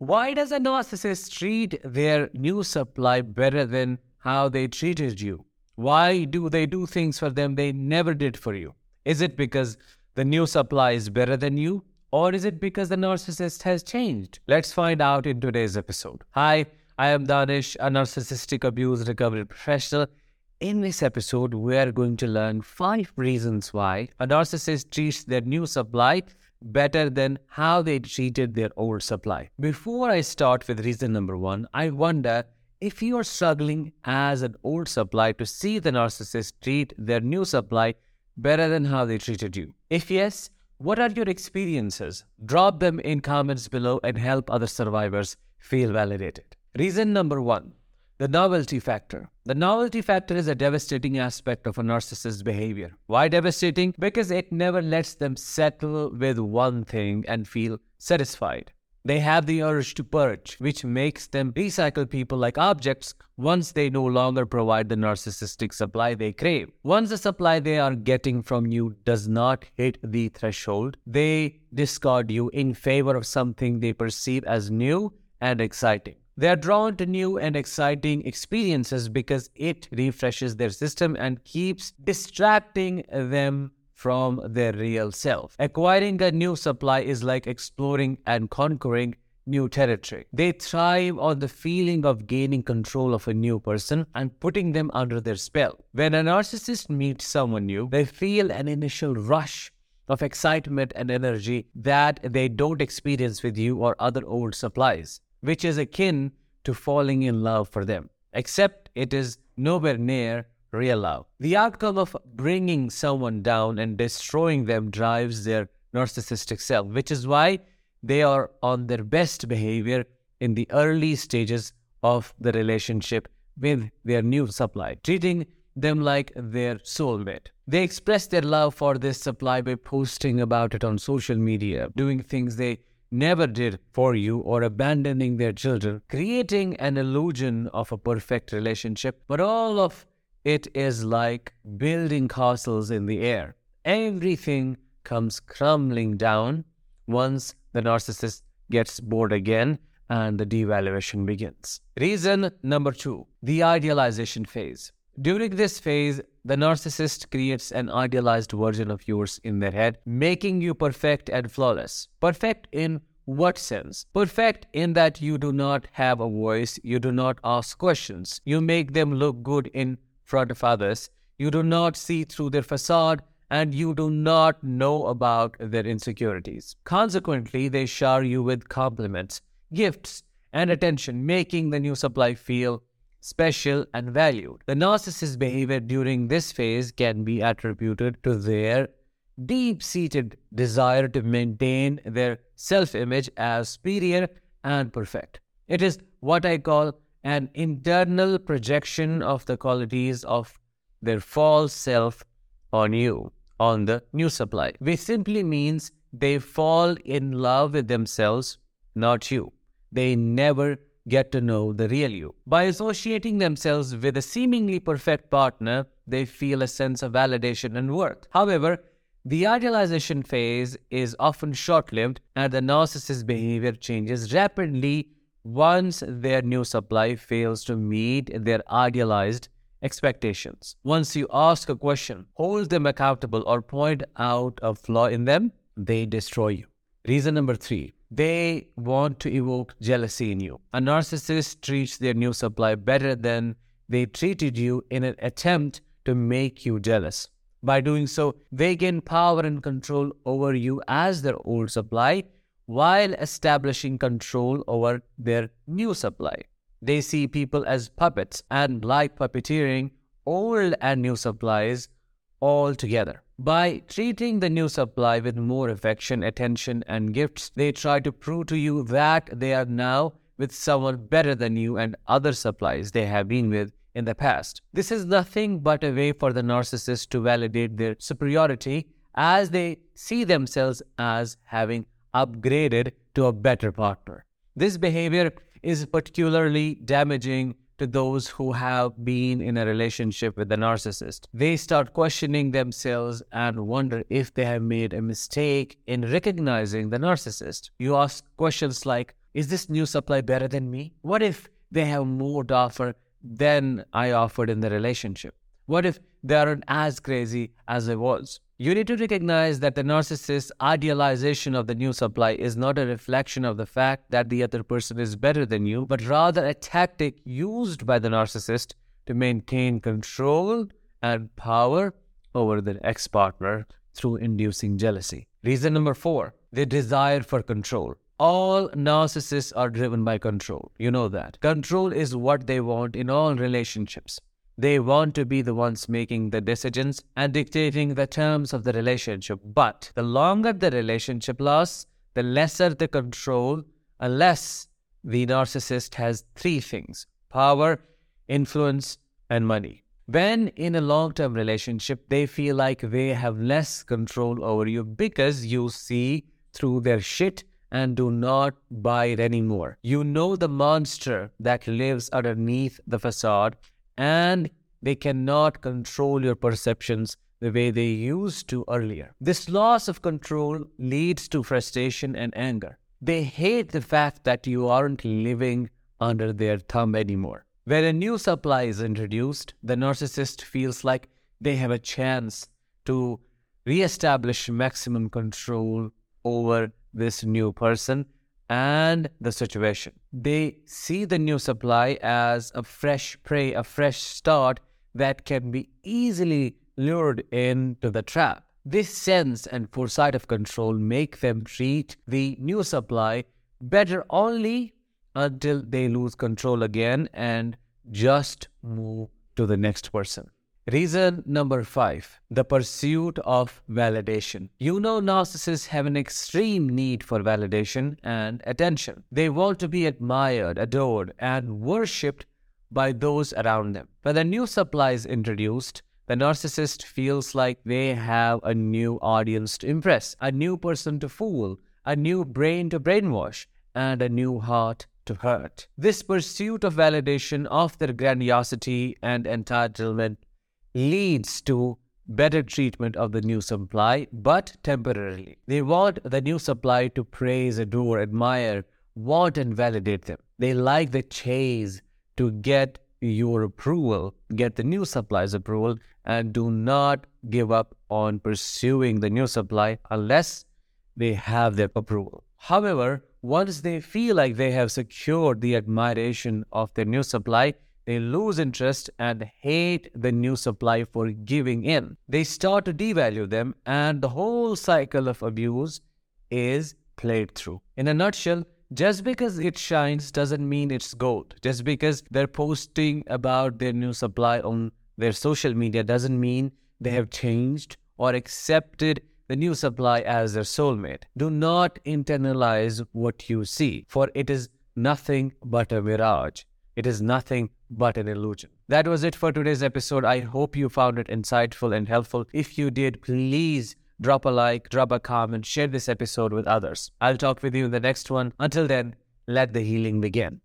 Why does a narcissist treat their new supply better than how they treated you? Why do they do things for them they never did for you? Is it because the new supply is better than you? Or is it because the narcissist has changed? Let's find out in today's episode. Hi, I am Danish, a narcissistic abuse recovery professional. In this episode, we are going to learn five reasons why a narcissist treats their new supply better than how they treated their old supply. Before I start with reason number one, I wonder if you are struggling as an old supply to see the narcissist treat their new supply better than how they treated you. If yes, what are your experiences? Drop them in comments below and help other survivors feel validated. Reason number one the novelty factor. The novelty factor is a devastating aspect of a narcissist's behavior. Why devastating? Because it never lets them settle with one thing and feel satisfied. They have the urge to purge, which makes them recycle people like objects once they no longer provide the narcissistic supply they crave. Once the supply they are getting from you does not hit the threshold, they discard you in favor of something they perceive as new and exciting. They are drawn to new and exciting experiences because it refreshes their system and keeps distracting them from their real self. Acquiring a new supply is like exploring and conquering new territory. They thrive on the feeling of gaining control of a new person and putting them under their spell. When a narcissist meets someone new, they feel an initial rush of excitement and energy that they don't experience with you or other old supplies which is akin to falling in love for them, except it is nowhere near real love. The outcome of bringing someone down and destroying them drives their narcissistic self, which is why they are on their best behavior in the early stages of the relationship with their new supply, treating them like their soulmate. They express their love for this supply by posting about it on social media, doing things they never did for you or abandoning their children, creating an illusion of a perfect relationship. But all of it is like building castles in the air. Everything comes crumbling down once the narcissist gets bored again and the devaluation begins. Reason number two the idealization phase. During this phase, the narcissist creates an idealized version of yours in their head, making you perfect and flawless. Perfect in what sense? Perfect in that you do not have a voice, you do not ask questions, you make them look good in front of others, you do not see through their facade, and you do not know about their insecurities. Consequently, they shower you with compliments, gifts, and attention, making the new supply feel special, and valued. The narcissist's behavior during this phase can be attributed to their deep seated desire to maintain their self image as superior and perfect. It is what I call an internal projection of the qualities of their false self on you, on the new supply, which simply means they fall in love with themselves, not you. They never get to know the real you. By associating themselves with a seemingly perfect partner, they feel a sense of validation and worth. However, the idealization phase is often short lived and the narcissist's behavior changes rapidly once their new supply fails to meet their idealized expectations. Once you ask a question, hold them accountable, or point out a flaw in them, they destroy you. Reason number three they want to evoke jealousy in you. A narcissist treats their new supply better than they treated you in an attempt to make you jealous. By doing so, they gain power and control over you as their old supply while establishing control over their new supply. They see people as puppets and like puppeteering old and new supplies all together. By treating the new supply with more affection, attention, and gifts, they try to prove to you that they are now with someone better than you and other supplies they have been with in the past. This is nothing but a way for the narcissist to validate their superiority as they see themselves as having upgraded to a better partner. This behavior is particularly damaging to those who have been in a relationship with a narcissist. They start questioning themselves and wonder if they have made a mistake in recognizing the narcissist. You ask questions like, is this new supply better than me? What if they have more to offer than I offered in the relationship? What if they aren't as crazy as I was? You need to recognize that the narcissist's idealization of the new supply is not a reflection of the fact that the other person is better than you, but rather a tactic used by the narcissist to maintain control and power over the ex partner through inducing jealousy. Reason number four the desire for control. All narcissists are driven by control. You know that. Control is what they want in all relationships. They want to be the ones making the decisions and dictating the terms of the relationship. But the longer the relationship lasts, the lesser the control, unless the narcissist has three things power, influence, and money. When in a long term relationship, they feel like they have less control over you because you see through their shit and do not buy it anymore. You know the monster that lives underneath the facade, and they cannot control your perceptions the way they used to earlier. This loss of control leads to frustration and anger. They hate the fact that you aren't living under their thumb anymore. When a new supply is introduced, the narcissist feels like they have a chance to re-establish maximum control over this new person and the situation. They see the new supply as a fresh prey, a fresh start that can be easily lured into the trap. This sense and foresight of control make them treat the new supply better only until they lose control again and just move to the next person. Reason number five the pursuit of validation. You know, narcissists have an extreme need for validation and attention. They want to be admired, adored, and worshipped by those around them. When a new supply is introduced, the narcissist feels like they have a new audience to impress, a new person to fool, a new brain to brainwash, and a new heart to hurt. This pursuit of validation of their grandiosity and entitlement leads to better treatment of the new supply, but temporarily. They want the new supply to praise, adore, admire, want, and validate them. They like the chase to get your approval, get the new supply's approval, and do not give up on pursuing the new supply unless they have their approval. However, once they feel like they have secured the admiration of their new supply, they lose interest and hate the new supply for giving in. They start to devalue them, and the whole cycle of abuse is played through. In a nutshell, just because it shines doesn't mean it's gold. Just because they're posting about their new supply on their social media doesn't mean they have changed or accepted the new supply as their soulmate. Do not internalize what you see, for it is nothing but a mirage. It is nothing but an illusion. That was it for today's episode. I hope you found it insightful and helpful. If you did, please drop a like, drop a comment, share this episode with others. I'll talk with you in the next one. Until then, let the healing begin.